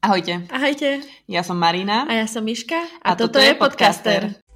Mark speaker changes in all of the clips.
Speaker 1: Ahojte.
Speaker 2: Ahojte.
Speaker 1: Ja som Marina.
Speaker 2: A ja som Miška. A, a toto, toto je podcaster. podcaster.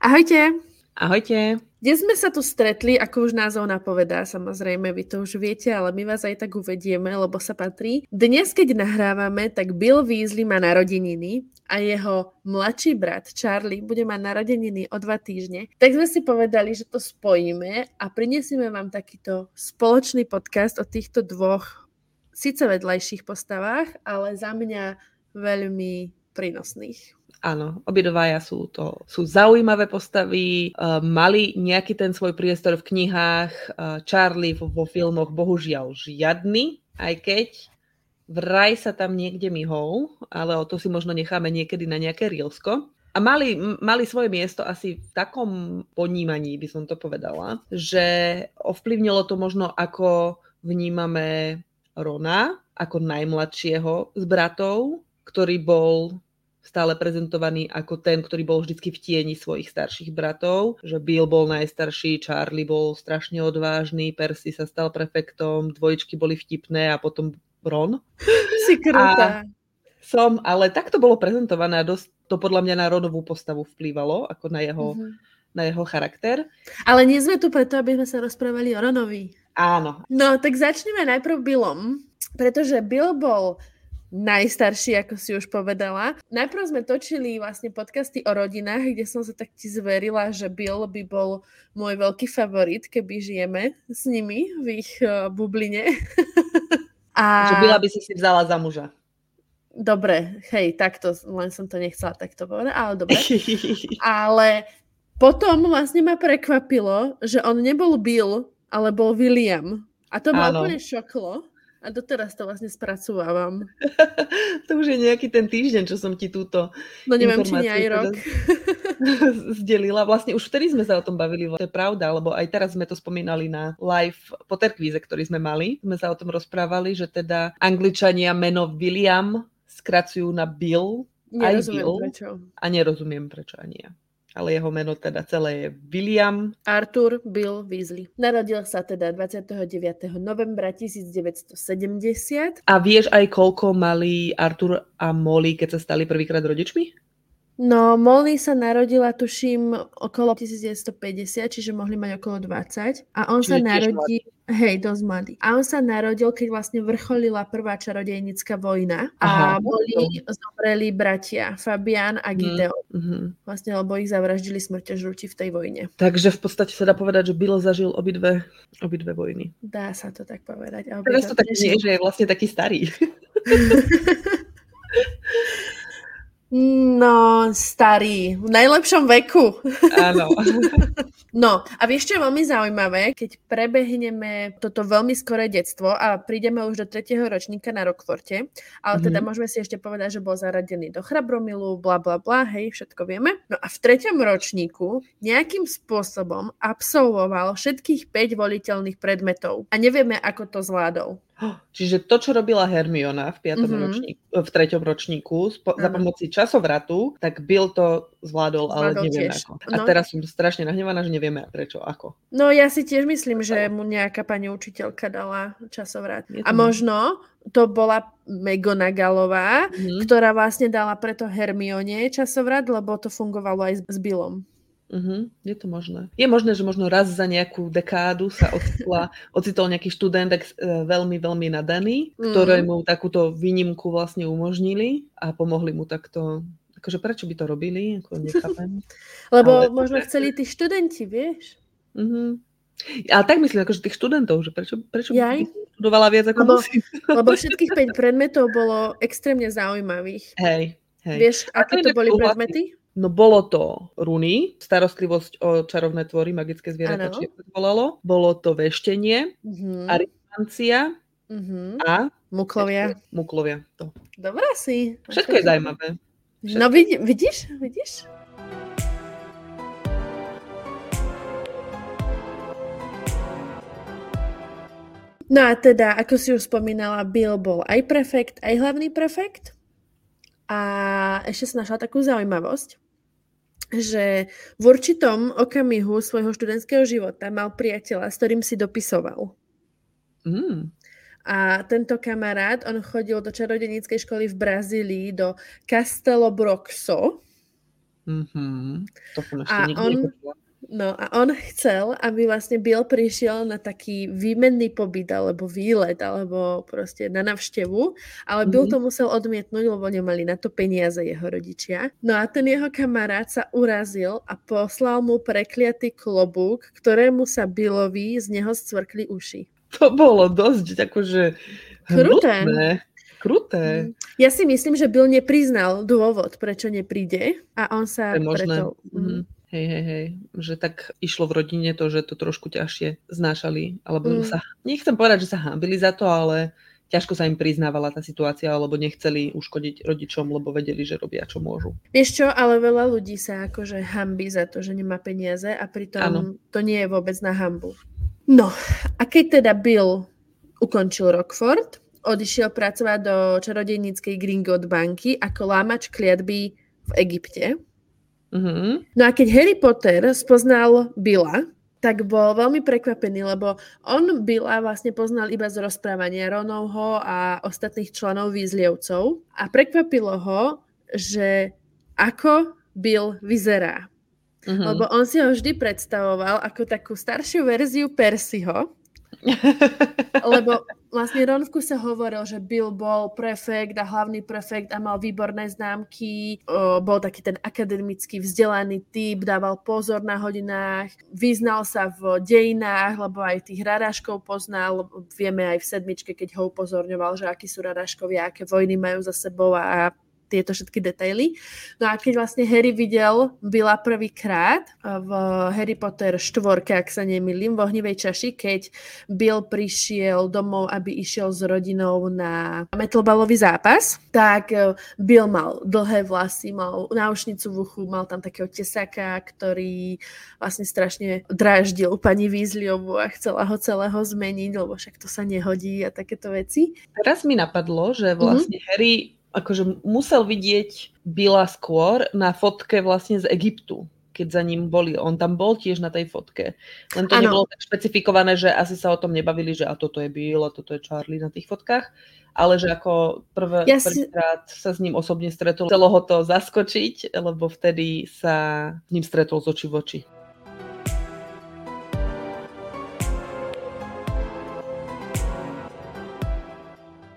Speaker 2: Ahojte.
Speaker 1: Ahojte.
Speaker 2: Dnes sme sa tu stretli, ako už názov napovedá, samozrejme, vy to už viete, ale my vás aj tak uvedieme, lebo sa patrí. Dnes, keď nahrávame, tak Bill Weasley má narodeniny a jeho mladší brat Charlie bude mať narodeniny o dva týždne. Tak sme si povedali, že to spojíme a prinesieme vám takýto spoločný podcast o týchto dvoch síce vedľajších postavách, ale za mňa veľmi prínosných.
Speaker 1: Áno, obidvaja sú to sú zaujímavé postavy, uh, mali nejaký ten svoj priestor v knihách, uh, Charlie vo, vo filmoch bohužiaľ žiadny, aj keď vraj sa tam niekde myhol, ale o to si možno necháme niekedy na nejaké rielsko. A mali, mali svoje miesto asi v takom ponímaní, by som to povedala, že ovplyvnilo to možno, ako vnímame Rona, ako najmladšieho z bratov, ktorý bol stále prezentovaný ako ten, ktorý bol vždycky v tieni svojich starších bratov, že Bill bol najstarší, Charlie bol strašne odvážny, Percy sa stal prefektom, dvojičky boli vtipné a potom Ron.
Speaker 2: Si krutá.
Speaker 1: Som, ale tak to bolo prezentované a dosť to podľa mňa na Ronovú postavu vplývalo, ako na jeho, mm-hmm. na jeho charakter.
Speaker 2: Ale nie sme tu preto, aby sme sa rozprávali o Ronovi.
Speaker 1: Áno.
Speaker 2: No, tak začneme najprv Billom, pretože Bill bol najstarší, ako si už povedala. Najprv sme točili vlastne podcasty o rodinách, kde som sa tak ti zverila, že Bill by bol môj veľký favorit, keby žijeme s nimi v ich uh, bubline.
Speaker 1: A... Že Billa by si si vzala za muža.
Speaker 2: Dobre, hej, takto, len som to nechcela takto povedať, ale dobre. ale potom vlastne ma prekvapilo, že on nebol Bill, ale bol William. A to ma úplne šoklo. A doteraz to vlastne spracúvam.
Speaker 1: to už je nejaký ten týždeň, čo som ti túto
Speaker 2: No neviem, či nie aj rok.
Speaker 1: zdelila. Vlastne už vtedy sme sa o tom bavili, to je pravda, lebo aj teraz sme to spomínali na live Potterkvíze, ktorý sme mali. Sme sa o tom rozprávali, že teda Angličania meno William skracujú na Bill,
Speaker 2: Nerozumiem
Speaker 1: aj Bill.
Speaker 2: prečo.
Speaker 1: A nerozumiem prečo ani ja ale jeho meno teda celé je William.
Speaker 2: Arthur Bill Weasley. Narodil sa teda 29. novembra 1970.
Speaker 1: A vieš aj koľko mali Arthur a Molly, keď sa stali prvýkrát rodičmi?
Speaker 2: No, Molly sa narodila, tuším, okolo 1950, čiže mohli mať okolo 20. A on čiže sa narodil... Hej, dosť mladý. A on sa narodil, keď vlastne vrcholila prvá čarodejnická vojna a Aha, boli to. zomreli bratia Fabian a mhm, Gideon. Mm-hmm. Vlastne, lebo ich zavraždili smrťažrúti v tej vojne.
Speaker 1: Takže v podstate sa dá povedať, že Bill zažil obidve, obidve vojny.
Speaker 2: Dá sa to tak povedať.
Speaker 1: Teraz to tak nie, že je vlastne taký starý.
Speaker 2: No, starý. V najlepšom veku.
Speaker 1: Áno.
Speaker 2: No, a vieš, čo je veľmi zaujímavé? Keď prebehneme toto veľmi skoré detstvo a prídeme už do tretieho ročníka na Rockforte, ale teda mm-hmm. môžeme si ešte povedať, že bol zaradený do Chrabromilu, bla bla bla, hej, všetko vieme. No a v treťom ročníku nejakým spôsobom absolvoval všetkých 5 voliteľných predmetov a nevieme, ako to zvládol.
Speaker 1: Čiže to, čo robila Hermiona v, piatom mm-hmm. ročníku, v treťom ročníku spo, za pomoci časovratu, tak Bill to zvládol, zvládol ale neviem tiež. ako. A no. teraz som strašne nahnevaná, že nevieme prečo, ako.
Speaker 2: No ja si tiež myslím, že mu nejaká pani učiteľka dala časovrat. A možno to bola Megonaгаlová, mm-hmm. ktorá vlastne dala preto Hermione časovrat, lebo to fungovalo aj s Billom.
Speaker 1: Uh-huh, je to možné. Je možné, že možno raz za nejakú dekádu sa ocitla, ocitol nejaký študent e, veľmi, veľmi nadaný, mm. ktorému takúto výnimku vlastne umožnili a pomohli mu takto akože prečo by to robili, ako nechápem.
Speaker 2: Lebo Ale... možno chceli tí študenti, vieš?
Speaker 1: Uh-huh. Ale tak myslím, akože tých študentov, že prečo, prečo by študovala viac ako
Speaker 2: lebo, musím. Lebo všetkých 5 predmetov bolo extrémne zaujímavých.
Speaker 1: Hej, hej.
Speaker 2: Vieš, aké to boli predmety?
Speaker 1: No bolo to runy, starostlivosť o čarovné tvory, magické zvieratá, či to volalo. Bolo to veštenie, uh-huh. aristancia uh-huh. a...
Speaker 2: Muklovia.
Speaker 1: Muklovia, to.
Speaker 2: Dobrá si.
Speaker 1: Všetko je zaujímavé.
Speaker 2: Všetko. No vidí, vidíš, vidíš? No a teda, ako si už spomínala, Bill bol aj prefekt, aj hlavný prefekt. A ešte som našla takú zaujímavosť, že v určitom okamihu svojho študentského života mal priateľa, s ktorým si dopisoval. Mm. A tento kamarát, on chodil do čarodenickej školy v Brazílii, do Castelo Broxo.
Speaker 1: Mm-hmm. To som ešte a on,
Speaker 2: No a on chcel, aby vlastne Bill prišiel na taký výmenný pobyt, alebo výlet, alebo proste na navštevu, ale mm-hmm. Bill to musel odmietnúť, lebo nemali na to peniaze jeho rodičia. No a ten jeho kamarát sa urazil a poslal mu prekliatý klobúk, ktorému sa Billovi z neho scvrkli uši.
Speaker 1: To bolo dosť akože
Speaker 2: Kruté.
Speaker 1: Kruté.
Speaker 2: Mm. Ja si myslím, že Bill nepriznal dôvod, prečo nepríde a on sa preto...
Speaker 1: Mm. Hej, hej, hej, že tak išlo v rodine to, že to trošku ťažšie znášali, alebo mm. sa, nechcem povedať, že sa hábili za to, ale ťažko sa im priznávala tá situácia, alebo nechceli uškodiť rodičom, lebo vedeli, že robia, čo môžu.
Speaker 2: Vieš čo, ale veľa ľudí sa akože hambí za to, že nemá peniaze a pritom ano. to nie je vôbec na hambu. No, a keď teda Bill ukončil Rockford, odišiel pracovať do čarodejníckej Gringot banky ako lámač kliatby v Egypte, Mm-hmm. No a keď Harry Potter spoznal Billa, tak bol veľmi prekvapený, lebo on Billa vlastne poznal iba z rozprávania Ronovho a ostatných členov Výzlievcov a prekvapilo ho, že ako Bill vyzerá. Mm-hmm. Lebo on si ho vždy predstavoval ako takú staršiu verziu Percyho, lebo vlastne Ron v kuse hovoril, že Bill bol prefekt a hlavný prefekt a mal výborné známky, o, bol taký ten akademický vzdelaný typ, dával pozor na hodinách, vyznal sa v dejinách, lebo aj tých raráškov poznal, vieme aj v sedmičke, keď ho upozorňoval, že akí sú raráškovia, aké vojny majú za sebou a tieto všetky detaily. No a keď vlastne Harry videl Billa prvýkrát v Harry Potter 4, ak sa nemýlim, v ohnivej čaši, keď Bill prišiel domov, aby išiel s rodinou na metalbalový zápas, tak e, Bill mal dlhé vlasy, mal náušnicu v uchu, mal tam takého tesáka, ktorý vlastne strašne dráždil pani Weasleyovú a chcela ho celého zmeniť, lebo však to sa nehodí a takéto veci.
Speaker 1: Teraz mi napadlo, že vlastne mm-hmm. Harry akože musel vidieť Bila skôr na fotke vlastne z Egyptu, keď za ním boli. On tam bol tiež na tej fotke. Len to ano. nebolo tak špecifikované, že asi sa o tom nebavili, že a toto je Bill a toto je Charlie na tých fotkách, ale že ako prvé, ja si... prvýkrát sa s ním osobne stretol, chcelo ho to zaskočiť, lebo vtedy sa s ním stretol z oči v oči.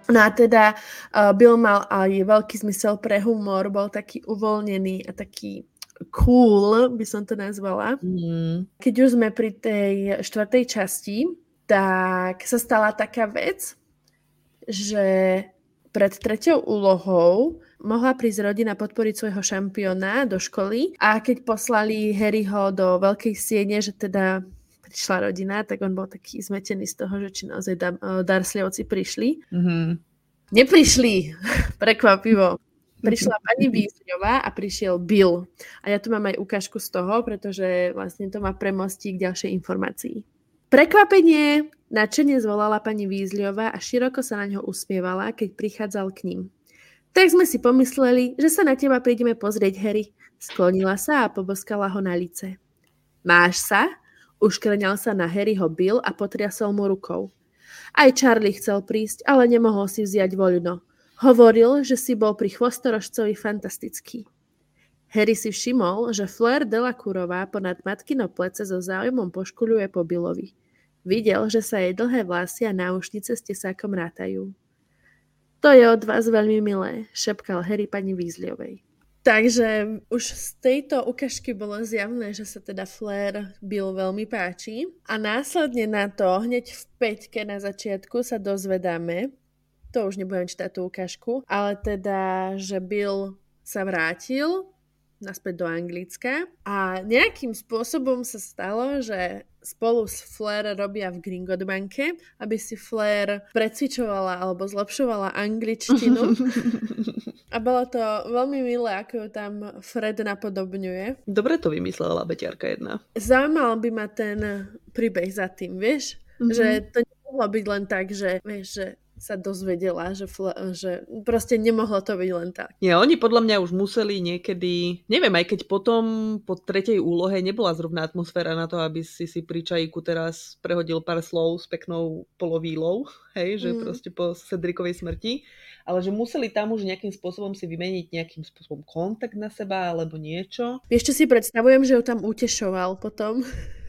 Speaker 2: No a teda uh, Bill mal aj veľký zmysel pre humor, bol taký uvoľnený a taký cool, by som to nazvala. Mm. Keď už sme pri tej štvrtej časti, tak sa stala taká vec, že pred treťou úlohou mohla prísť rodina podporiť svojho šampióna do školy a keď poslali Harryho do veľkej siene, že teda prišla rodina, tak on bol taký zmetený z toho, že či naozaj eh, Darsliovci prišli. Mm-hmm. Neprišli, prekvapivo. Prišla pani Vízňová a prišiel Bill. A ja tu mám aj ukážku z toho, pretože vlastne to má premostí k ďalšej informácii. Prekvapenie nadšenie zvolala pani Vízľová a široko sa na ňo usmievala, keď prichádzal k ním. Tak sme si pomysleli, že sa na teba prídeme pozrieť, Harry. Sklonila sa a poboskala ho na lice. Máš sa? Uškrňal sa na Harryho Bill a potriasol mu rukou. Aj Charlie chcel prísť, ale nemohol si vziať voľno. Hovoril, že si bol pri chvostorožcovi fantastický. Harry si všimol, že Flair Delacourová ponad matkino plece so záujmom poškuľuje po Billovi. Videl, že sa jej dlhé vlasy a náušnice s tesákom rátajú. To je od vás veľmi milé, šepkal Harry pani Weasleyovej. Takže už z tejto ukážky bolo zjavné, že sa teda Flair Bill veľmi páči. A následne na to, hneď v peťke na začiatku sa dozvedáme, to už nebudem čítať tú ukážku, ale teda, že Bill sa vrátil naspäť do Anglicka a nejakým spôsobom sa stalo, že spolu s Flair robia v Gringot banke, aby si Flair precvičovala alebo zlepšovala angličtinu. A bolo to veľmi milé, ako ju tam Fred napodobňuje.
Speaker 1: Dobre to vymyslela beťarka jedna.
Speaker 2: Zaujímal by ma ten príbeh za tým, vieš? Mm-hmm. Že to mohlo byť len tak, že, vieš, že sa dozvedela, že, že proste nemohlo to byť len tak.
Speaker 1: Nie, oni podľa mňa už museli niekedy, neviem, aj keď potom po tretej úlohe nebola zrovna atmosféra na to, aby si si pri čajíku teraz prehodil pár slov s peknou polovílou, hej, že mm. proste po Cedrikovej smrti, ale že museli tam už nejakým spôsobom si vymeniť nejakým spôsobom kontakt na seba alebo niečo.
Speaker 2: Čo si predstavujem, že ho tam utešoval potom?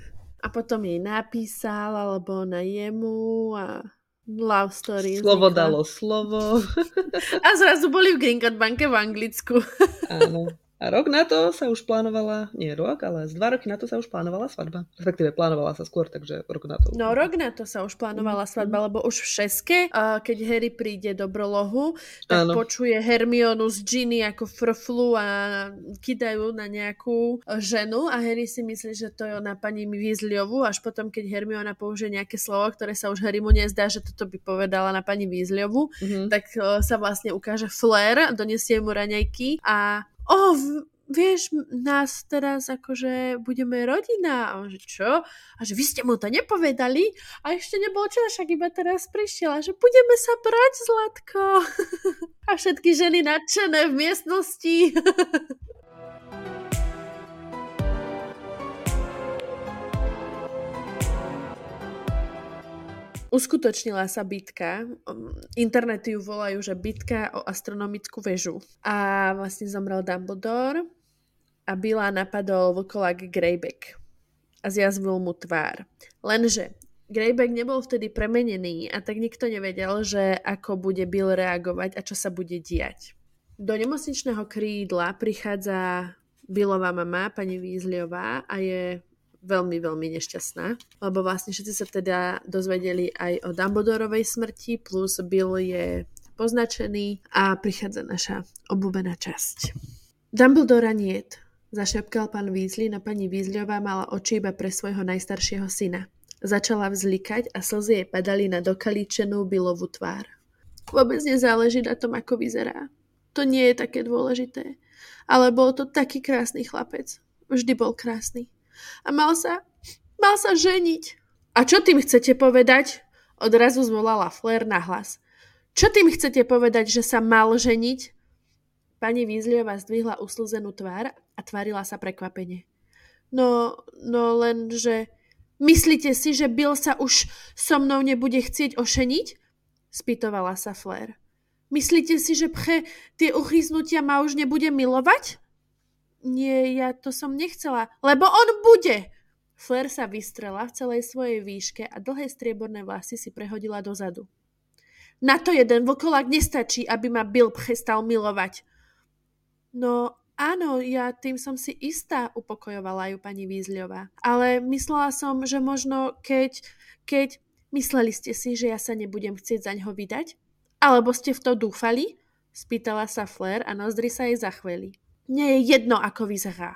Speaker 2: A potom jej napísal, alebo na jemu a Love story.
Speaker 1: Slovo vznikla. dalo slovo.
Speaker 2: A zrazu boli v Gringotts banke v Anglicku.
Speaker 1: Áno. A rok na to sa už plánovala, nie rok, ale z dva roky na to sa už plánovala svadba. Respektíve plánovala sa skôr, takže rok na to.
Speaker 2: No rok na to sa už plánovala mm-hmm. svadba, lebo už v šeske, keď Harry príde do Brolohu, tak Áno. počuje Hermionu z Ginny ako frflu a kidajú na nejakú ženu a Harry si myslí, že to je na pani Weasleyovú, až potom, keď Hermiona použije nejaké slovo, ktoré sa už Harrymu nezdá, že toto by povedala na pani Weasleyovú, mm-hmm. tak sa vlastne ukáže Flair, donesie mu raňajky a o, vieš, nás teraz akože budeme rodina. A on že čo? A že vy ste mu to nepovedali? A ešte nebol čas, však iba teraz prišiel. A že budeme sa brať, Zlatko. a všetky ženy nadšené v miestnosti. Uskutočnila sa bitka, internety ju volajú, že bitka o astronomickú väžu. A vlastne zomrel Dumbledore a Bila napadol vlkolak Greyback a zjazvil mu tvár. Lenže Greyback nebol vtedy premenený a tak nikto nevedel, že ako bude Bill reagovať a čo sa bude diať. Do nemocničného krídla prichádza Billová mama, pani Weasleyová a je veľmi, veľmi nešťastná, lebo vlastne všetci sa teda dozvedeli aj o Dumbledorovej smrti, plus Bill je poznačený a prichádza naša obľúbená časť. Dumbledora niet, zašepkal pán Weasley, no pani Weasleyová mala oči iba pre svojho najstaršieho syna. Začala vzlikať a slzy jej padali na dokalíčenú Billovú tvár. Vôbec nezáleží na tom, ako vyzerá. To nie je také dôležité. Ale bol to taký krásny chlapec. Vždy bol krásny a mal sa, mal sa ženiť. A čo tým chcete povedať? Odrazu zvolala Flair na hlas. Čo tým chcete povedať, že sa mal ženiť? Pani Vízliová zdvihla uslzenú tvár a tvárila sa prekvapene. No, no len, že... Myslíte si, že Bill sa už so mnou nebude chcieť ošeniť? Spýtovala sa Flair. Myslíte si, že pre tie uchyznutia ma už nebude milovať? Nie, ja to som nechcela. Lebo on bude! Flair sa vystrela v celej svojej výške a dlhé strieborné vlasy si prehodila dozadu. Na to jeden vlkolák nestačí, aby ma Bill prestal milovať. No áno, ja tým som si istá, upokojovala ju pani Vízľová. Ale myslela som, že možno keď, keď mysleli ste si, že ja sa nebudem chcieť za ňo vydať? Alebo ste v to dúfali? Spýtala sa Flair a nozdry sa jej zachveli. Nie je jedno, ako vyzerá.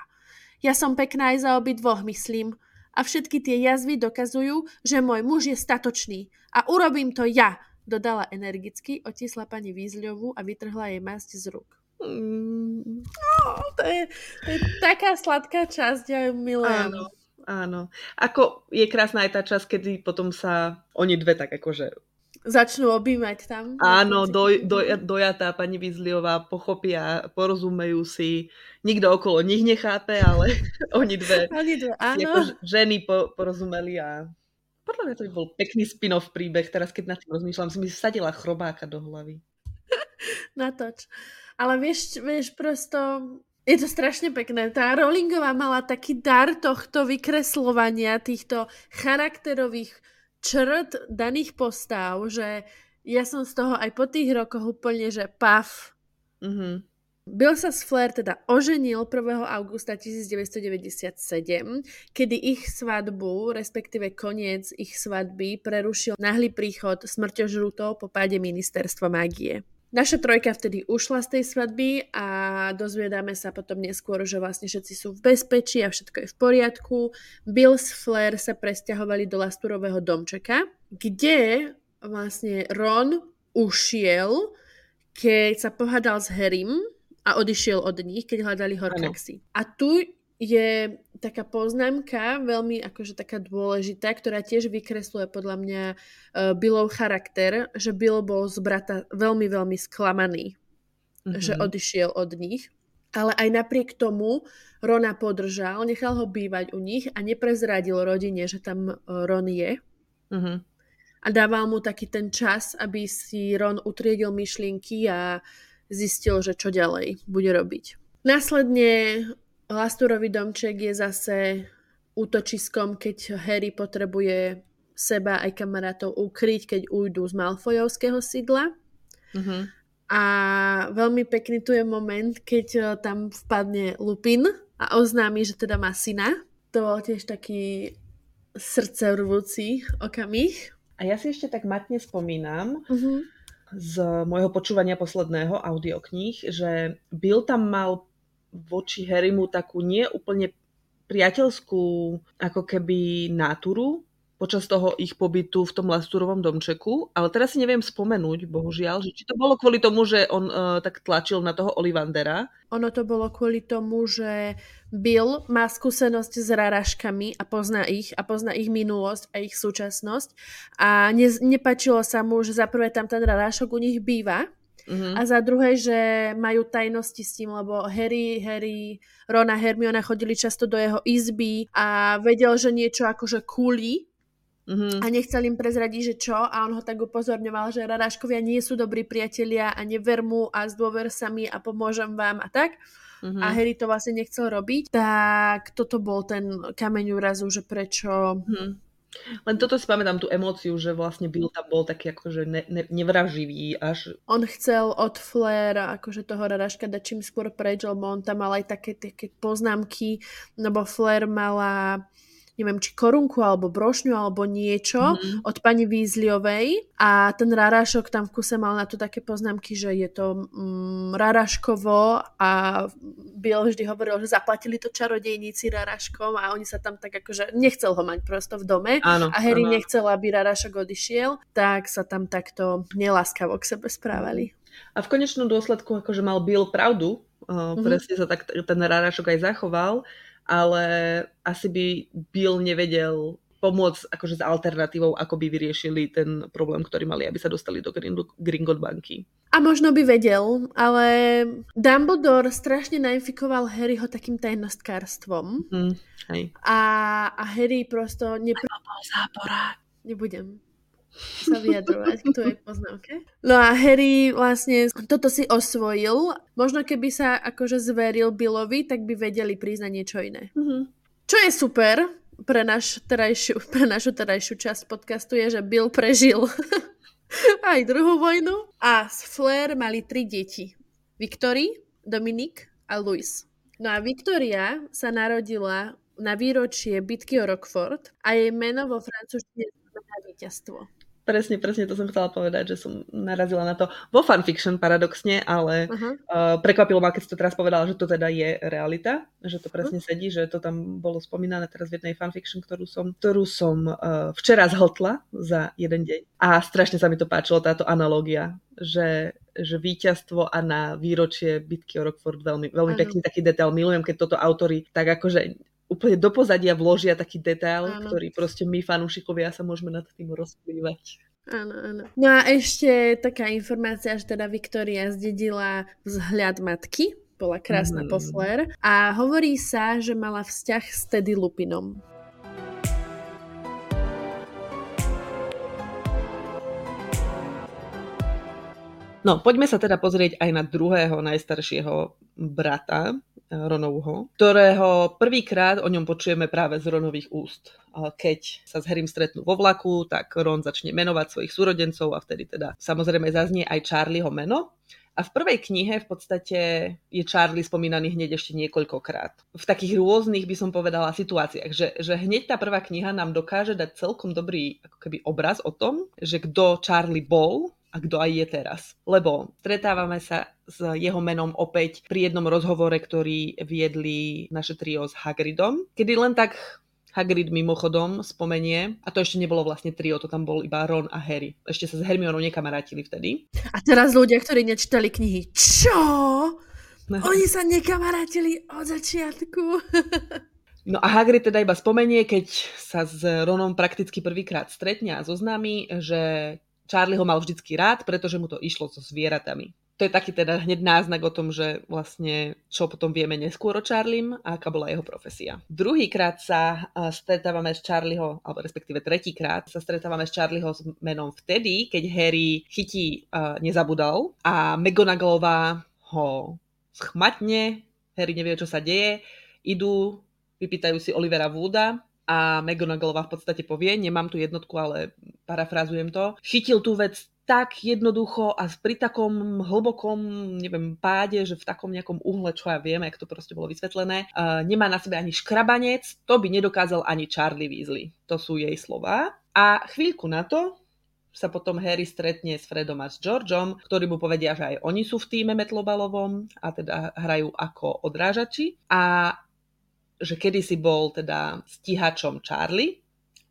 Speaker 2: Ja som pekná aj za obi dvoch, myslím. A všetky tie jazvy dokazujú, že môj muž je statočný. A urobím to ja, dodala energicky, otisla pani Výzľovú a vytrhla jej masť z rúk. Mm. Oh, to, je, to je taká sladká časť, ja ju milujem.
Speaker 1: Áno, áno. Ako je krásna aj tá časť, kedy potom sa oni dve tak akože
Speaker 2: začnú objímať tam.
Speaker 1: Áno, doj, doj, dojatá pani Vizliová pochopia, porozumejú si. Nikto okolo nich nechápe, ale oni dve,
Speaker 2: oni dve áno.
Speaker 1: Ženy po, porozumeli a podľa mňa to by bol pekný spin-off príbeh. Teraz, keď nad tým rozmýšľam, som mi sadila chrobáka do hlavy.
Speaker 2: Natoč. Ale vieš, vieš, prosto je to strašne pekné. Tá Rowlingová mala taký dar tohto vykreslovania týchto charakterových črt daných postav, že ja som z toho aj po tých rokoch úplne, že paf. Mm-hmm. Bill sa s Flair teda oženil 1. augusta 1997, kedy ich svadbu, respektíve koniec ich svadby, prerušil náhly príchod smrťožrutov po páde ministerstva mágie. Naša trojka vtedy ušla z tej svadby a dozviedáme sa potom neskôr, že vlastne všetci sú v bezpečí a všetko je v poriadku. Bill s Flair sa presťahovali do Lasturového domčeka, kde vlastne Ron ušiel, keď sa pohádal s Harrym a odišiel od nich, keď hľadali Horcruxy. A tu je taká poznámka, veľmi akože taká dôležitá, ktorá tiež vykresluje podľa mňa uh, Billov charakter, že Bill bol z brata veľmi, veľmi sklamaný, mm-hmm. že odišiel od nich. Ale aj napriek tomu Rona podržal, nechal ho bývať u nich a neprezradil rodine, že tam uh, Ron je. Mm-hmm. A dával mu taký ten čas, aby si Ron utriedil myšlienky a zistil, že čo ďalej bude robiť. Následne Lasturový domček je zase útočiskom, keď Harry potrebuje seba aj kamarátov ukryť, keď ujdu z Malfojovského sídla. Mm-hmm. A veľmi pekný tu je moment, keď e, tam vpadne Lupin a oznámi, že teda má syna. To bol tiež taký srdcervúci okamih.
Speaker 1: A ja si ešte tak matne spomínam mm-hmm. z môjho počúvania posledného audiokníh, že Bill tam mal voči Harrymu takú nie úplne priateľskú ako keby náturu, počas toho ich pobytu v tom Lasturovom domčeku, ale teraz si neviem spomenúť, bohužiaľ, že či to bolo kvôli tomu, že on uh, tak tlačil na toho Olivandera.
Speaker 2: Ono to bolo kvôli tomu, že Bill má skúsenosť s raraškami a pozná ich a pozná ich minulosť a ich súčasnosť a ne, nepačilo sa mu, že zaprvé tam ten rarašok u nich býva Uh-huh. A za druhé, že majú tajnosti s tým, lebo Harry, Harry, Ron a Hermiona chodili často do jeho izby a vedel, že niečo akože kúli Mm-hmm. A nechcel im prezradiť, že čo a on ho tak upozorňoval, že radáškovia nie sú dobrí priatelia a never mu a zdôver sa mi a pomôžem vám a tak. Mm-hmm. A Harry to vlastne nechcel robiť. Tak toto bol ten kameň úrazu, že prečo... Mm-hmm.
Speaker 1: Len toto si pamätám tú emóciu, že vlastne Bill tam bol taký akože ne, ne, nevraživý až...
Speaker 2: On chcel od Flair akože toho radaška dať čím skôr preč, lebo on tam mal aj také, také poznámky, lebo Flair mala neviem, či korunku alebo brošňu alebo niečo mm-hmm. od pani Vízliovej a ten Rarášok tam v kuse mal na to také poznámky, že je to mm, Raráškovo a Bill vždy hovoril, že zaplatili to čarodejníci Raráškom a oni sa tam tak akože nechcel ho mať prosto v dome áno, a Harry áno. nechcel, aby Rarášok odišiel, tak sa tam takto neláskavo k sebe správali.
Speaker 1: A v konečnom dôsledku akože mal Bill pravdu, uh, mm-hmm. presne sa tak ten Rarášok aj zachoval, ale asi by Bill nevedel pomôcť akože s alternatívou, ako by vyriešili ten problém, ktorý mali, aby sa dostali do Gringot banky.
Speaker 2: A možno by vedel, ale Dumbledore strašne nainfikoval Harryho takým tajnostkárstvom. Mm, hej. A, a Harry prosto...
Speaker 1: Nepr- bol záporák.
Speaker 2: Nebudem sa vyjadrovať k tvojej poznámke. No a Harry vlastne toto si osvojil. Možno keby sa akože zveril Billovi, tak by vedeli na niečo iné. Mm-hmm. Čo je super pre, naš terajšiu, pre našu terajšiu časť podcastu je, že Bill prežil aj druhú vojnu a s Flair mali tri deti. Victory, Dominik a Louis. No a Victoria sa narodila na výročie bitky o Rockford a jej meno vo francúzštine znamená víťazstvo.
Speaker 1: Presne, presne to som chcela povedať, že som narazila na to vo fanfiction paradoxne, ale uh-huh. uh, prekvapilo ma, keď si to teraz povedala, že to teda je realita, že to presne uh-huh. sedí, že to tam bolo spomínané teraz v jednej fanfiction, ktorú som, ktorú som uh, včera zhltla za jeden deň. A strašne sa mi to páčilo, táto analógia, že, že víťazstvo a na výročie bitky o Rockford veľmi, veľmi pekný taký detail. Milujem, keď toto autory tak akože úplne do pozadia vložia taký detail, áno. ktorý proste my fanúšikovia sa môžeme nad tým rozplývať.
Speaker 2: Áno, áno. No a ešte taká informácia, že teda Viktória zdedila vzhľad matky, bola krásna mm. posler a hovorí sa, že mala vzťah s Teddy Lupinom.
Speaker 1: No, poďme sa teda pozrieť aj na druhého najstaršieho brata, Ronovho, ktorého prvýkrát o ňom počujeme práve z Ronových úst. Keď sa s Harrym stretnú vo vlaku, tak Ron začne menovať svojich súrodencov a vtedy teda samozrejme zaznie aj Charlieho meno. A v prvej knihe v podstate je Charlie spomínaný hneď ešte niekoľkokrát. V takých rôznych, by som povedala, situáciách, že, že hneď tá prvá kniha nám dokáže dať celkom dobrý ako keby obraz o tom, že kto Charlie bol a kto aj je teraz. Lebo stretávame sa s jeho menom opäť pri jednom rozhovore, ktorý viedli naše trio s Hagridom, kedy len tak Hagrid mimochodom spomenie, a to ešte nebolo vlastne trio, to tam bol iba Ron a Harry. Ešte sa s Hermionou nekamarátili vtedy.
Speaker 2: A teraz ľudia, ktorí nečítali knihy, čo? Oni sa nekamarátili od začiatku.
Speaker 1: No a Hagrid teda iba spomenie, keď sa s Ronom prakticky prvýkrát stretne a zoznámi, že Charlie ho mal vždycky rád, pretože mu to išlo so zvieratami. To je taký teda hneď náznak o tom, že vlastne čo potom vieme neskôr o Charlim a aká bola jeho profesia. Druhýkrát sa stretávame s Charlieho, alebo respektíve tretíkrát sa stretávame s Charlieho s menom vtedy, keď Harry chytí uh, nezabudal a McGonagallová ho schmatne, Harry nevie, čo sa deje, idú, vypýtajú si Olivera Wooda a McGonagallová v podstate povie, nemám tu jednotku, ale parafrázujem to, chytil tú vec tak jednoducho a pri takom hlbokom, neviem, páde, že v takom nejakom uhle, čo ja viem, jak to proste bolo vysvetlené, uh, nemá na sebe ani škrabanec, to by nedokázal ani Charlie Weasley. To sú jej slova. A chvíľku na to sa potom Harry stretne s Fredom a s Georgeom, ktorí mu povedia, že aj oni sú v týme Metlobalovom a teda hrajú ako odrážači. A že kedysi bol teda stíhačom Charlie,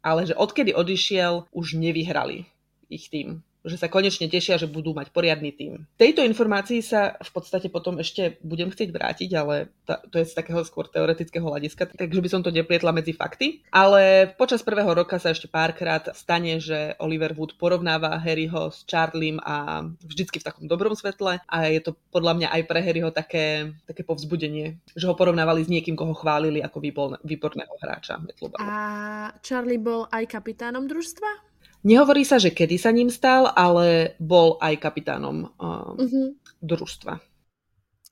Speaker 1: ale že odkedy odišiel, už nevyhrali ich tým že sa konečne tešia, že budú mať poriadny tým. Tejto informácii sa v podstate potom ešte budem chcieť vrátiť, ale to je z takého skôr teoretického hľadiska, takže by som to neplietla medzi fakty. Ale počas prvého roka sa ešte párkrát stane, že Oliver Wood porovnáva Harryho s Charliem a vždycky v takom dobrom svetle a je to podľa mňa aj pre Harryho také, také povzbudenie, že ho porovnávali s niekým, koho chválili ako výborného hráča.
Speaker 2: A Charlie bol aj kapitánom družstva?
Speaker 1: Nehovorí sa, že kedy sa ním stal, ale bol aj kapitánom uh, uh-huh. družstva.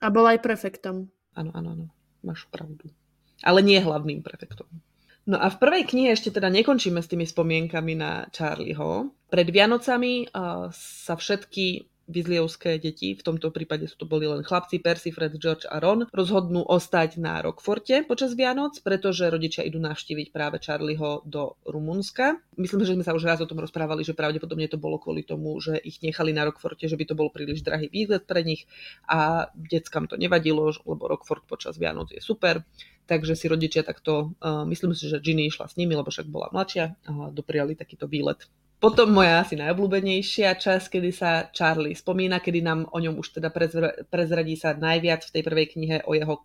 Speaker 2: A bol aj prefektom.
Speaker 1: Áno, áno, áno. Máš pravdu. Ale nie hlavným prefektom. No a v prvej knihe ešte teda nekončíme s tými spomienkami na Charlieho. Pred Vianocami uh, sa všetky Weasleyovské deti, v tomto prípade sú to boli len chlapci, Percy, Fred, George a Ron, rozhodnú ostať na Rockforte počas Vianoc, pretože rodičia idú navštíviť práve Charlieho do Rumunska. Myslím, že sme sa už raz o tom rozprávali, že pravdepodobne to bolo kvôli tomu, že ich nechali na Rockforte, že by to bol príliš drahý výlet pre nich a deckám to nevadilo, lebo Rockfort počas Vianoc je super. Takže si rodičia takto, uh, myslím si, že Ginny išla s nimi, lebo však bola mladšia, a dopriali takýto výlet potom moja asi najobľúbenejšia časť, kedy sa Charlie spomína, kedy nám o ňom už teda prezradí sa najviac v tej prvej knihe o jeho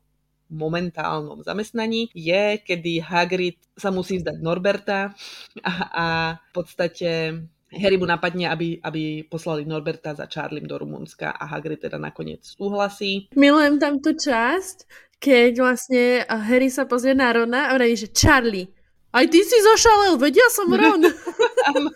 Speaker 1: momentálnom zamestnaní, je, kedy Hagrid sa musí vzdať Norberta a, a v podstate Harry mu napadne, aby, aby poslali Norberta za Charliem do Rumunska a Hagrid teda nakoniec súhlasí.
Speaker 2: Milujem tam tú časť, keď vlastne Harry sa pozrie na Rona a hovorí, že Charlie, aj ty si zošalel, vedia som Ron.
Speaker 1: Áno.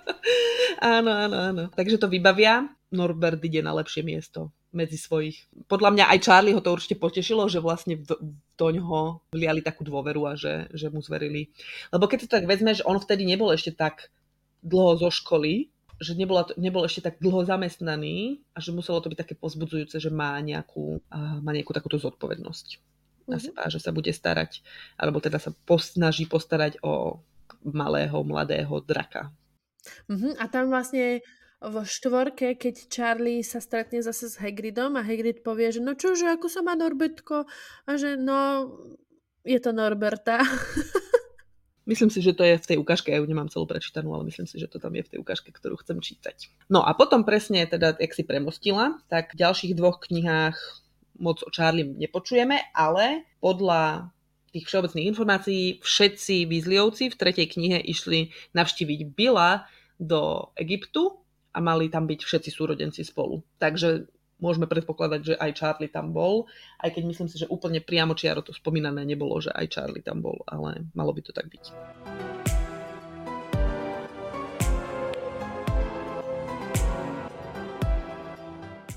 Speaker 1: áno, áno, áno. Takže to vybavia. Norbert ide na lepšie miesto medzi svojich. Podľa mňa aj Charlie ho to určite potešilo, že vlastne do, do ňoho vliali takú dôveru a že, že mu zverili. Lebo keď si tak vezme, že on vtedy nebol ešte tak dlho zo školy, že nebola, nebol ešte tak dlho zamestnaný a že muselo to byť také pozbudzujúce, že má nejakú, má nejakú takúto zodpovednosť na mhm. seba, že sa bude starať, alebo teda sa posnaží postarať o malého, mladého draka.
Speaker 2: Uh-huh. A tam vlastne vo štvorke, keď Charlie sa stretne zase s Hagridom a Hagrid povie, že no čože, ako sa má Norbertko? A že no, je to Norberta.
Speaker 1: Myslím si, že to je v tej ukážke, ja ju nemám celú prečítanú, ale myslím si, že to tam je v tej ukážke, ktorú chcem čítať. No a potom presne, teda, jak si premostila, tak v ďalších dvoch knihách moc o Charlie nepočujeme, ale podľa tých všeobecných informácií všetci Weasleyovci v tretej knihe išli navštíviť Billa do Egyptu a mali tam byť všetci súrodenci spolu. Takže môžeme predpokladať, že aj Charlie tam bol, aj keď myslím si, že úplne priamo čiaro to spomínané nebolo, že aj Charlie tam bol, ale malo by to tak byť.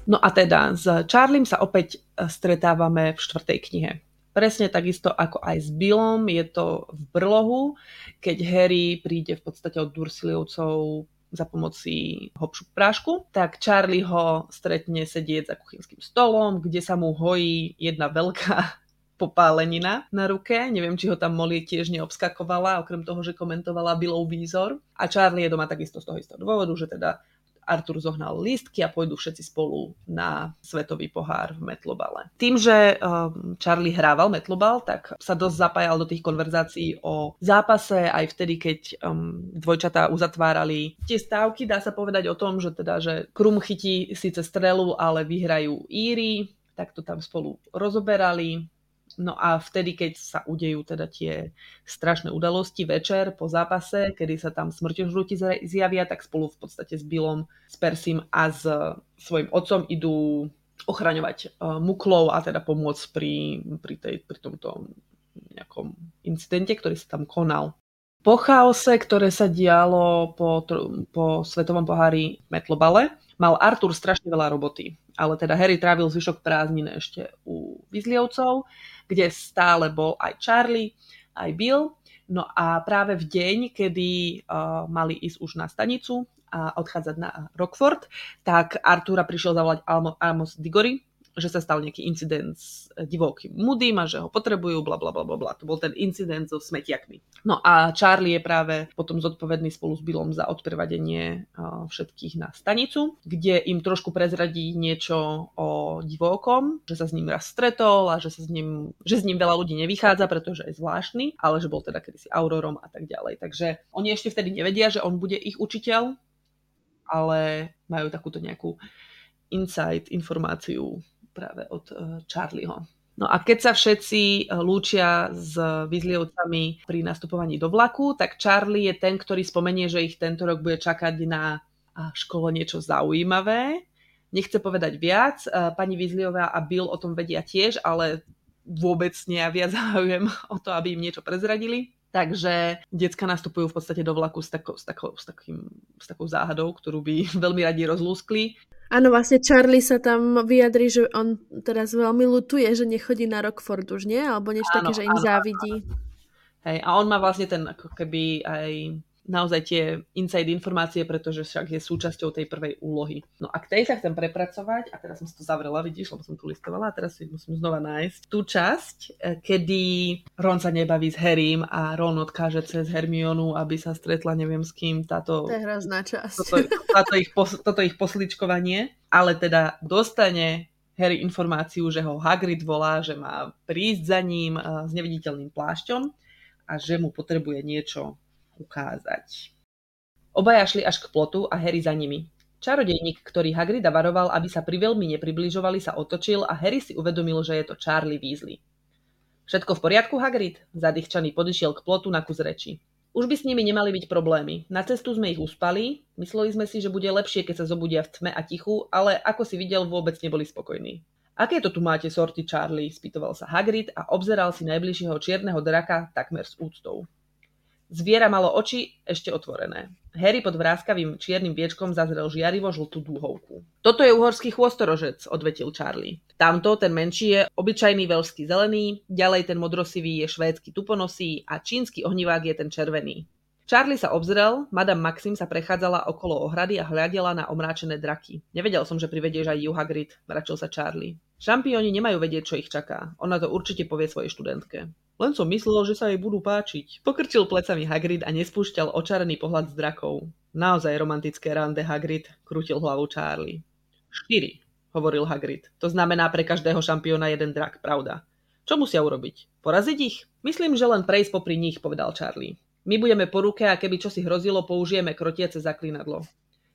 Speaker 1: No a teda s Charliem sa opäť e, stretávame v štvrtej knihe. Presne takisto ako aj s Billom, je to v brlohu, keď Harry príde v podstate od Dursiliovcov za pomoci hopšu prášku, tak Charlie ho stretne sedieť za kuchynským stolom, kde sa mu hojí jedna veľká popálenina na ruke. Neviem, či ho tam Molly tiež neobskakovala, okrem toho, že komentovala Billov výzor. A Charlie je doma takisto z toho istého dôvodu, že teda Artur zohnal lístky a pôjdu všetci spolu na svetový pohár v metlobale. Tým, že um, Charlie hrával metlobal, tak sa dosť zapájal do tých konverzácií o zápase aj vtedy, keď um, dvojčatá uzatvárali tie stávky. Dá sa povedať o tom, že teda, že Krum chytí síce strelu, ale vyhrajú Íry, tak to tam spolu rozoberali. No a vtedy, keď sa udejú teda tie strašné udalosti večer po zápase, kedy sa tam smrťožrúti zjavia, tak spolu v podstate s Billom, s Persim a s svojim otcom idú ochraňovať muklov a teda pomôcť pri, pri, tej, pri tomto nejakom incidente, ktorý sa tam konal. Po chaose, ktoré sa dialo po, po Svetovom pohári Metlobale, mal Artur strašne veľa roboty. Ale teda Harry trávil zvyšok prázdnin ešte u Vizliovcov, kde stále bol aj Charlie, aj Bill. No a práve v deň, kedy uh, mali ísť už na stanicu a odchádzať na Rockford, tak Artura prišiel zavolať Amos Digory, že sa stal nejaký incident s divokým Moodym a že ho potrebujú, bla bla bla bla. To bol ten incident so smetiakmi. No a Charlie je práve potom zodpovedný spolu s Billom za odprevadenie všetkých na stanicu, kde im trošku prezradí niečo o divokom, že sa s ním raz stretol a že, sa s ním, že s ním veľa ľudí nevychádza, pretože je zvláštny, ale že bol teda kedysi aurorom a tak ďalej. Takže oni ešte vtedy nevedia, že on bude ich učiteľ, ale majú takúto nejakú insight, informáciu práve od eh, Charlieho. No a keď sa všetci eh, lúčia s Weasleyovcami pri nastupovaní do vlaku, tak Charlie je ten, ktorý spomenie, že ich tento rok bude čakať na škole niečo zaujímavé. Nechce povedať viac. Eh, pani Weasleyová a Bill o tom vedia tiež, ale vôbec nie a viac záujem o to, aby im niečo prezradili. Takže decka nastupujú v podstate do vlaku s, tako, s, tako, s, takým, s takou záhadou, ktorú by veľmi radi rozlúskli.
Speaker 2: Áno, vlastne Charlie sa tam vyjadri, že on teraz veľmi lutuje, že nechodí na Rockford už, nie? Alebo niečo také, že im áno, závidí. Áno.
Speaker 1: Hej, a on má vlastne ten ako keby aj naozaj tie inside informácie, pretože však je súčasťou tej prvej úlohy. No a k tej sa chcem prepracovať, a teraz som si to zavrela, vidíš, lebo som tu listovala, a teraz si musím znova nájsť tú časť, e, kedy Ron sa nebaví s Harrym a Ron odkáže cez Hermionu, aby sa stretla neviem s kým. Táto,
Speaker 2: to je hrozná časť.
Speaker 1: Toto, táto ich, pos, toto ich posličkovanie, ale teda dostane Harry informáciu, že ho Hagrid volá, že má prísť za ním e, s neviditeľným plášťom a že mu potrebuje niečo ukázať. Obaja šli až k plotu a Harry za nimi. Čarodejník, ktorý Hagrida varoval, aby sa pri veľmi nepribližovali, sa otočil a Harry si uvedomil, že je to Charlie Weasley. Všetko v poriadku, Hagrid? Zadýchčaný podišiel k plotu na kus reči. Už by s nimi nemali byť problémy. Na cestu sme ich uspali, mysleli sme si, že bude lepšie, keď sa zobudia v tme a tichu, ale ako si videl, vôbec neboli spokojní. Aké to tu máte sorty, Charlie? spýtoval sa Hagrid a obzeral si najbližšieho čierneho draka takmer s úctou. Zviera malo oči ešte otvorené. Harry pod vráskavým čiernym viečkom zazrel žiarivo žltú dúhovku. Toto je uhorský chvostorožec, odvetil Charlie. Tamto, ten menší, je obyčajný veľský zelený, ďalej ten modrosivý je švédsky tuponosý a čínsky ohnivák je ten červený. Charlie sa obzrel, Madame Maxim sa prechádzala okolo ohrady a hľadela na omráčené draky. Nevedel som, že privedieš aj ju Hagrid, vračil sa Charlie. Šampióni nemajú vedieť, čo ich čaká. Ona to určite povie svojej študentke. Len som myslel, že sa jej budú páčiť. Pokrčil plecami Hagrid a nespúšťal očarený pohľad z drakov. Naozaj romantické rande, Hagrid, krútil hlavu Charlie. Štyri, hovoril Hagrid. To znamená pre každého šampióna jeden drak, pravda. Čo musia urobiť? Poraziť ich? Myslím, že len prejsť popri nich, povedal Charlie. My budeme po ruke a keby čo si hrozilo, použijeme krotiace zaklinadlo.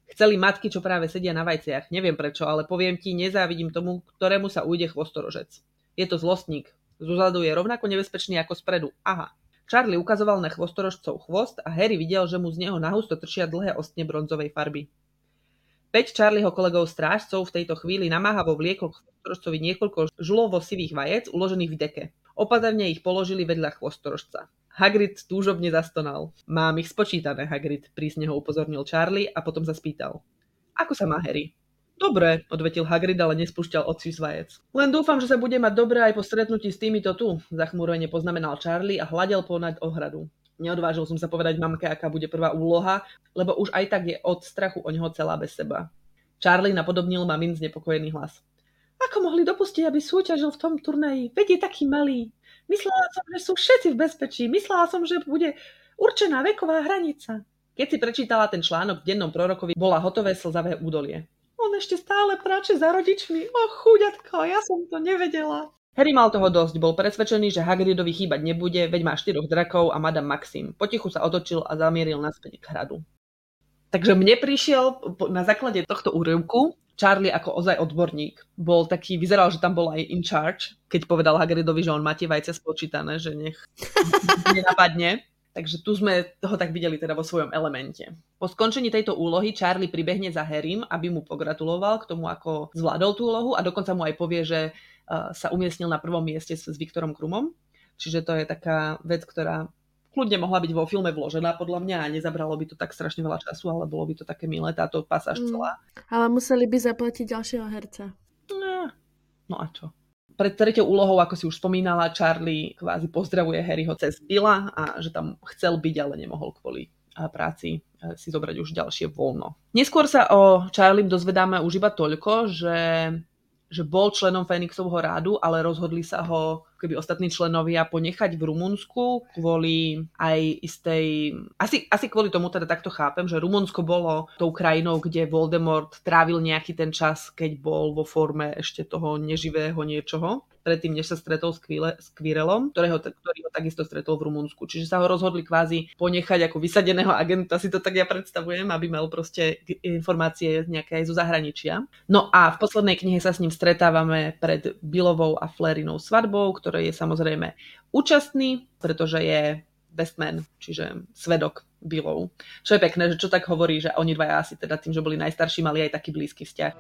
Speaker 1: Chceli matky, čo práve sedia na vajciach. Neviem prečo, ale poviem ti, nezávidím tomu, ktorému sa ujde chvostorožec. Je to zlostník, Zozadu je rovnako nebezpečný ako spredu. Aha. Charlie ukazoval na chvostorožcov chvost a Harry videl, že mu z neho nahusto trčia dlhé ostne bronzovej farby. Peť Charlieho kolegov strážcov v tejto chvíli namáhavo vliekol k chvostorožcovi niekoľko žlovo-sivých vajec uložených v deke. Opatrne ich položili vedľa chvostorožca. Hagrid túžobne zastonal. Mám ich spočítané, Hagrid, prísne ho upozornil Charlie a potom sa spýtal. Ako sa má Harry? Dobre, odvetil Hagrid, ale nespúšťal oci z vajec. Len dúfam, že sa bude mať dobre aj po stretnutí s týmito tu, zachmúrene poznamenal Charlie a hľadel ponad ohradu. Neodvážil som sa povedať mamke, aká bude prvá úloha, lebo už aj tak je od strachu o neho celá bez seba. Charlie napodobnil mamin znepokojený hlas. Ako mohli dopustiť, aby súťažil v tom turnaji? Veď je taký malý. Myslela som, že sú všetci v bezpečí. Myslela som, že bude určená veková hranica. Keď si prečítala ten článok v dennom prorokovi, bola hotové slzavé údolie. On ešte stále prače za rodičmi. O chuďatko, ja som to nevedela. Harry mal toho dosť, bol presvedčený, že Hagridovi chýbať nebude, veď má štyroch drakov a Madame Maxim. Potichu sa otočil a zamieril naspäť k hradu. Takže mne prišiel na základe tohto úryvku Charlie ako ozaj odborník bol taký, vyzeral, že tam bol aj in charge, keď povedal Hagridovi, že on má tie vajce spočítané, že nech nenapadne. Takže tu sme ho tak videli teda vo svojom elemente. Po skončení tejto úlohy Charlie pribehne za Harrym, aby mu pogratuloval k tomu, ako zvládol tú úlohu a dokonca mu aj povie, že uh, sa umiestnil na prvom mieste s, s Viktorom Krumom. Čiže to je taká vec, ktorá kľudne mohla byť vo filme vložená podľa mňa a nezabralo by to tak strašne veľa času, ale bolo by to také milé táto pasáž mm. celá.
Speaker 2: Ale museli by zaplatiť ďalšieho herca.
Speaker 1: No, no a čo? Pred tretou úlohou, ako si už spomínala, Charlie kvázi pozdravuje Harryho cez Billa a že tam chcel byť, ale nemohol kvôli práci si zobrať už ďalšie voľno. Neskôr sa o Charlie dozvedáme už iba toľko, že, že bol členom Fénixovho rádu, ale rozhodli sa ho keby ostatní členovia ponechať v Rumunsku kvôli aj istej... Asi, asi kvôli tomu teda takto chápem, že Rumunsko bolo tou krajinou, kde Voldemort trávil nejaký ten čas, keď bol vo forme ešte toho neživého niečoho predtým, než sa stretol s, Quile, s Quirelom, ktorého, ktorý ho takisto stretol v Rumunsku. Čiže sa ho rozhodli kvázi ponechať ako vysadeného agenta, si to tak ja predstavujem, aby mal proste informácie nejaké aj zo zahraničia. No a v poslednej knihe sa s ním stretávame pred Bilovou a Flerinou svadbou, ktorej je samozrejme účastný, pretože je bestman, čiže svedok Billov. Čo je pekné, že čo tak hovorí, že oni dvaja asi teda tým, že boli najstarší, mali aj taký blízky vzťah.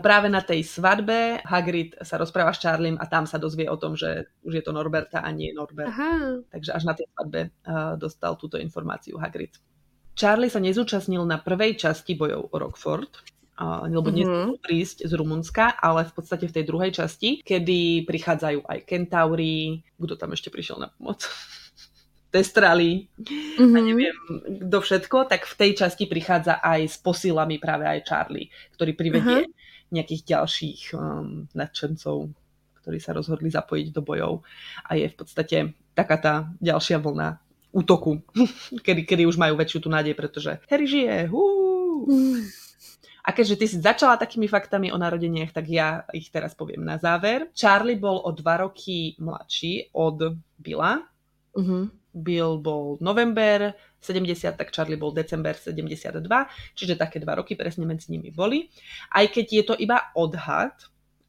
Speaker 1: práve na tej svadbe Hagrid sa rozpráva s Charliem a tam sa dozvie o tom, že už je to Norberta a nie Norbert. Aha. Takže až na tej svadbe dostal túto informáciu Hagrid. Charlie sa nezúčastnil na prvej časti bojov o Rockford, lebo mm-hmm. nesmel prísť z Rumunska, ale v podstate v tej druhej časti, kedy prichádzajú aj Kentauri, kto tam ešte prišiel na pomoc? Testrali mm-hmm. a neviem kto všetko, tak v tej časti prichádza aj s posilami práve aj Charlie, ktorý privedie uh-huh. nejakých ďalších um, nadšencov, ktorí sa rozhodli zapojiť do bojov. A je v podstate taká tá ďalšia vlna útoku, kedy, kedy už majú väčšiu tú nádej, pretože Harry žije. Hú. A keďže ty si začala takými faktami o narodeniach, tak ja ich teraz poviem na záver. Charlie bol o dva roky mladší od Billa. Uh-huh. Bill bol november 70, tak Charlie bol december 72, čiže také dva roky presne medzi nimi boli. Aj keď je to iba odhad,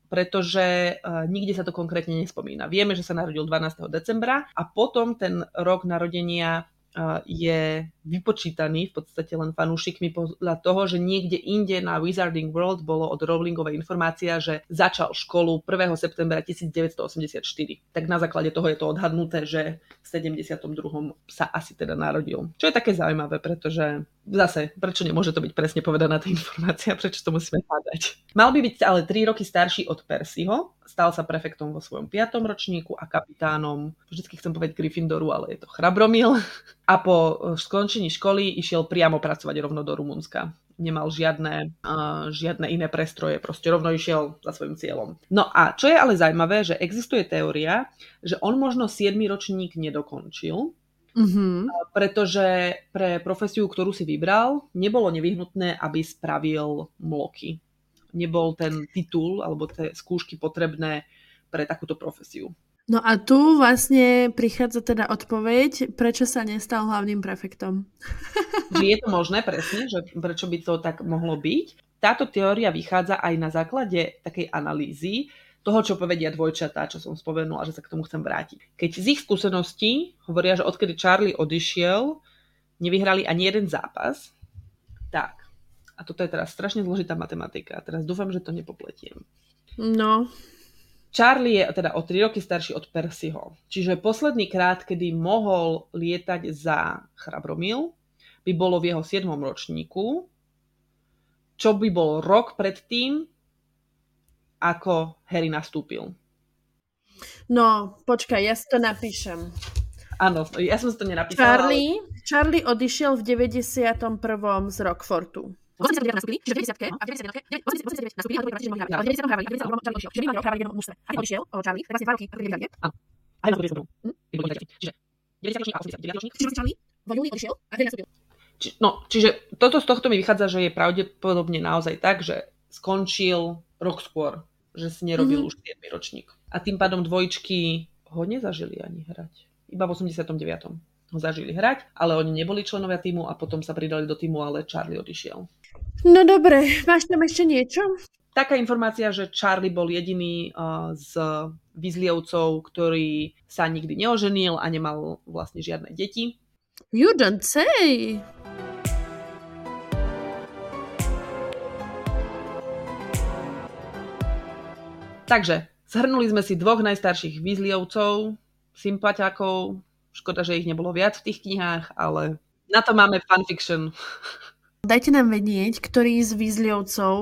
Speaker 1: pretože uh, nikde sa to konkrétne nespomína. Vieme, že sa narodil 12. decembra a potom ten rok narodenia je vypočítaný v podstate len fanúšikmi podľa toho, že niekde inde na Wizarding World bolo od Rowlingovej informácia, že začal školu 1. septembra 1984. Tak na základe toho je to odhadnuté, že v 72. sa asi teda narodil. Čo je také zaujímavé, pretože zase, prečo nemôže to byť presne povedaná tá informácia, prečo to musíme hľadať. Mal by byť ale 3 roky starší od Percyho, stal sa prefektom vo svojom 5. ročníku a kapitánom, vždycky chcem povedať Gryffindoru, ale je to Chrabromil. A po e, skončení školy išiel priamo pracovať rovno do Rumunska. Nemal žiadne, uh, žiadne iné prestroje, proste rovno išiel za svojim cieľom. No a čo je ale zaujímavé, že existuje teória, že on možno 7. ročník nedokončil, Mm-hmm. Pretože pre profesiu, ktorú si vybral, nebolo nevyhnutné, aby spravil mloky nebol ten titul alebo tie skúšky potrebné pre takúto profesiu.
Speaker 2: No a tu vlastne prichádza teda odpoveď, prečo sa nestal hlavným prefektom.
Speaker 1: je to možné presne, že prečo by to tak mohlo byť. Táto teória vychádza aj na základe takej analýzy toho, čo povedia dvojčatá, čo som spomenula, že sa k tomu chcem vrátiť. Keď z ich skúseností hovoria, že odkedy Charlie odišiel, nevyhrali ani jeden zápas, tak a toto je teraz strašne zložitá matematika. Teraz dúfam, že to nepopletiem.
Speaker 2: No.
Speaker 1: Charlie je teda o 3 roky starší od Percyho. Čiže posledný krát, kedy mohol lietať za Chrabromil, by bolo v jeho 7. ročníku, čo by bol rok predtým, ako Harry nastúpil.
Speaker 2: No, počkaj, ja si to napíšem.
Speaker 1: Áno, ja som si to nenapísala.
Speaker 2: Charlie, ale... Charlie odišiel v 91. z Rockfortu. 89 nastúpili, čiže v 90 a v 91 89 nastúpili, ale to boli ale v 90 hrávali, v 90 Charlie odišiel, čiže nemali hrávali v jednom mužstve. A keď odišiel o Charlie, tak vlastne dva roky, prvý vyhrali, Áno. Ale na to Čiže 90 ročník a 89 ročník. Čiže Charlie v júni odišiel a vtedy nastúpil.
Speaker 1: Či, no, čiže toto z tohto mi vychádza, že je pravdepodobne naozaj tak, že skončil rok skôr, že si nerobil mm-hmm. už 7 ročník. A tým pádom dvojčky ho nezažili ani hrať. Iba v 89. ho zažili hrať, ale oni neboli členovia týmu a potom sa pridali do týmu, ale Charlie odišiel.
Speaker 2: No dobre, máš tam ešte niečo?
Speaker 1: Taká informácia, že Charlie bol jediný z Weasleyovcov, ktorý sa nikdy neoženil a nemal vlastne žiadne deti.
Speaker 2: You don't say!
Speaker 1: Takže, zhrnuli sme si dvoch najstarších Weasleyovcov, sympatiakov, škoda, že ich nebolo viac v tých knihách, ale na to máme fanfiction.
Speaker 2: Dajte nám vedieť, ktorý z Weasleyovcov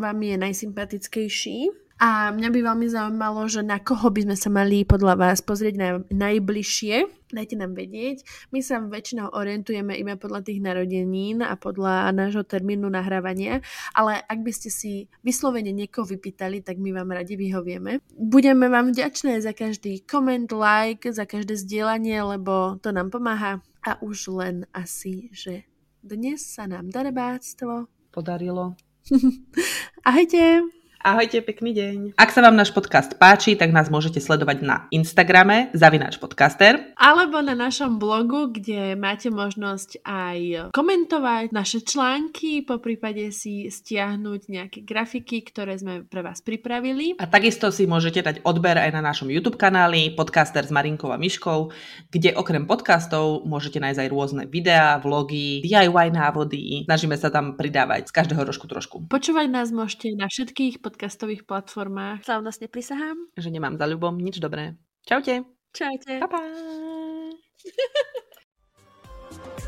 Speaker 2: vám je najsympatickejší. A mňa by veľmi zaujímalo, že na koho by sme sa mali podľa vás pozrieť na, najbližšie. Dajte nám vedieť. My sa väčšinou orientujeme iba podľa tých narodenín a podľa nášho termínu nahrávania, ale ak by ste si vyslovene niekoho vypýtali, tak my vám radi vyhovieme. Budeme vám vďačné za každý koment, like, za každé zdieľanie, lebo to nám pomáha. A už len asi, že dnes sa nám darebáctvo
Speaker 1: podarilo.
Speaker 2: Ahojte!
Speaker 1: Ahojte, pekný deň. Ak sa vám náš podcast páči, tak nás môžete sledovať na Instagrame zavináč podcaster.
Speaker 2: Alebo na našom blogu, kde máte možnosť aj komentovať naše články, po prípade si stiahnuť nejaké grafiky, ktoré sme pre vás pripravili.
Speaker 1: A takisto si môžete dať odber aj na našom YouTube kanáli Podcaster s Marinkou a Myškou, kde okrem podcastov môžete nájsť aj rôzne videá, vlogy, DIY návody. Snažíme sa tam pridávať z každého rožku trošku.
Speaker 2: Počúvať nás môžete na všetkých podcastových platformách. Slavnostne prisahám,
Speaker 1: že nemám za ľubom nič dobré. Čaute.
Speaker 2: Čaute.
Speaker 1: Pa, pa.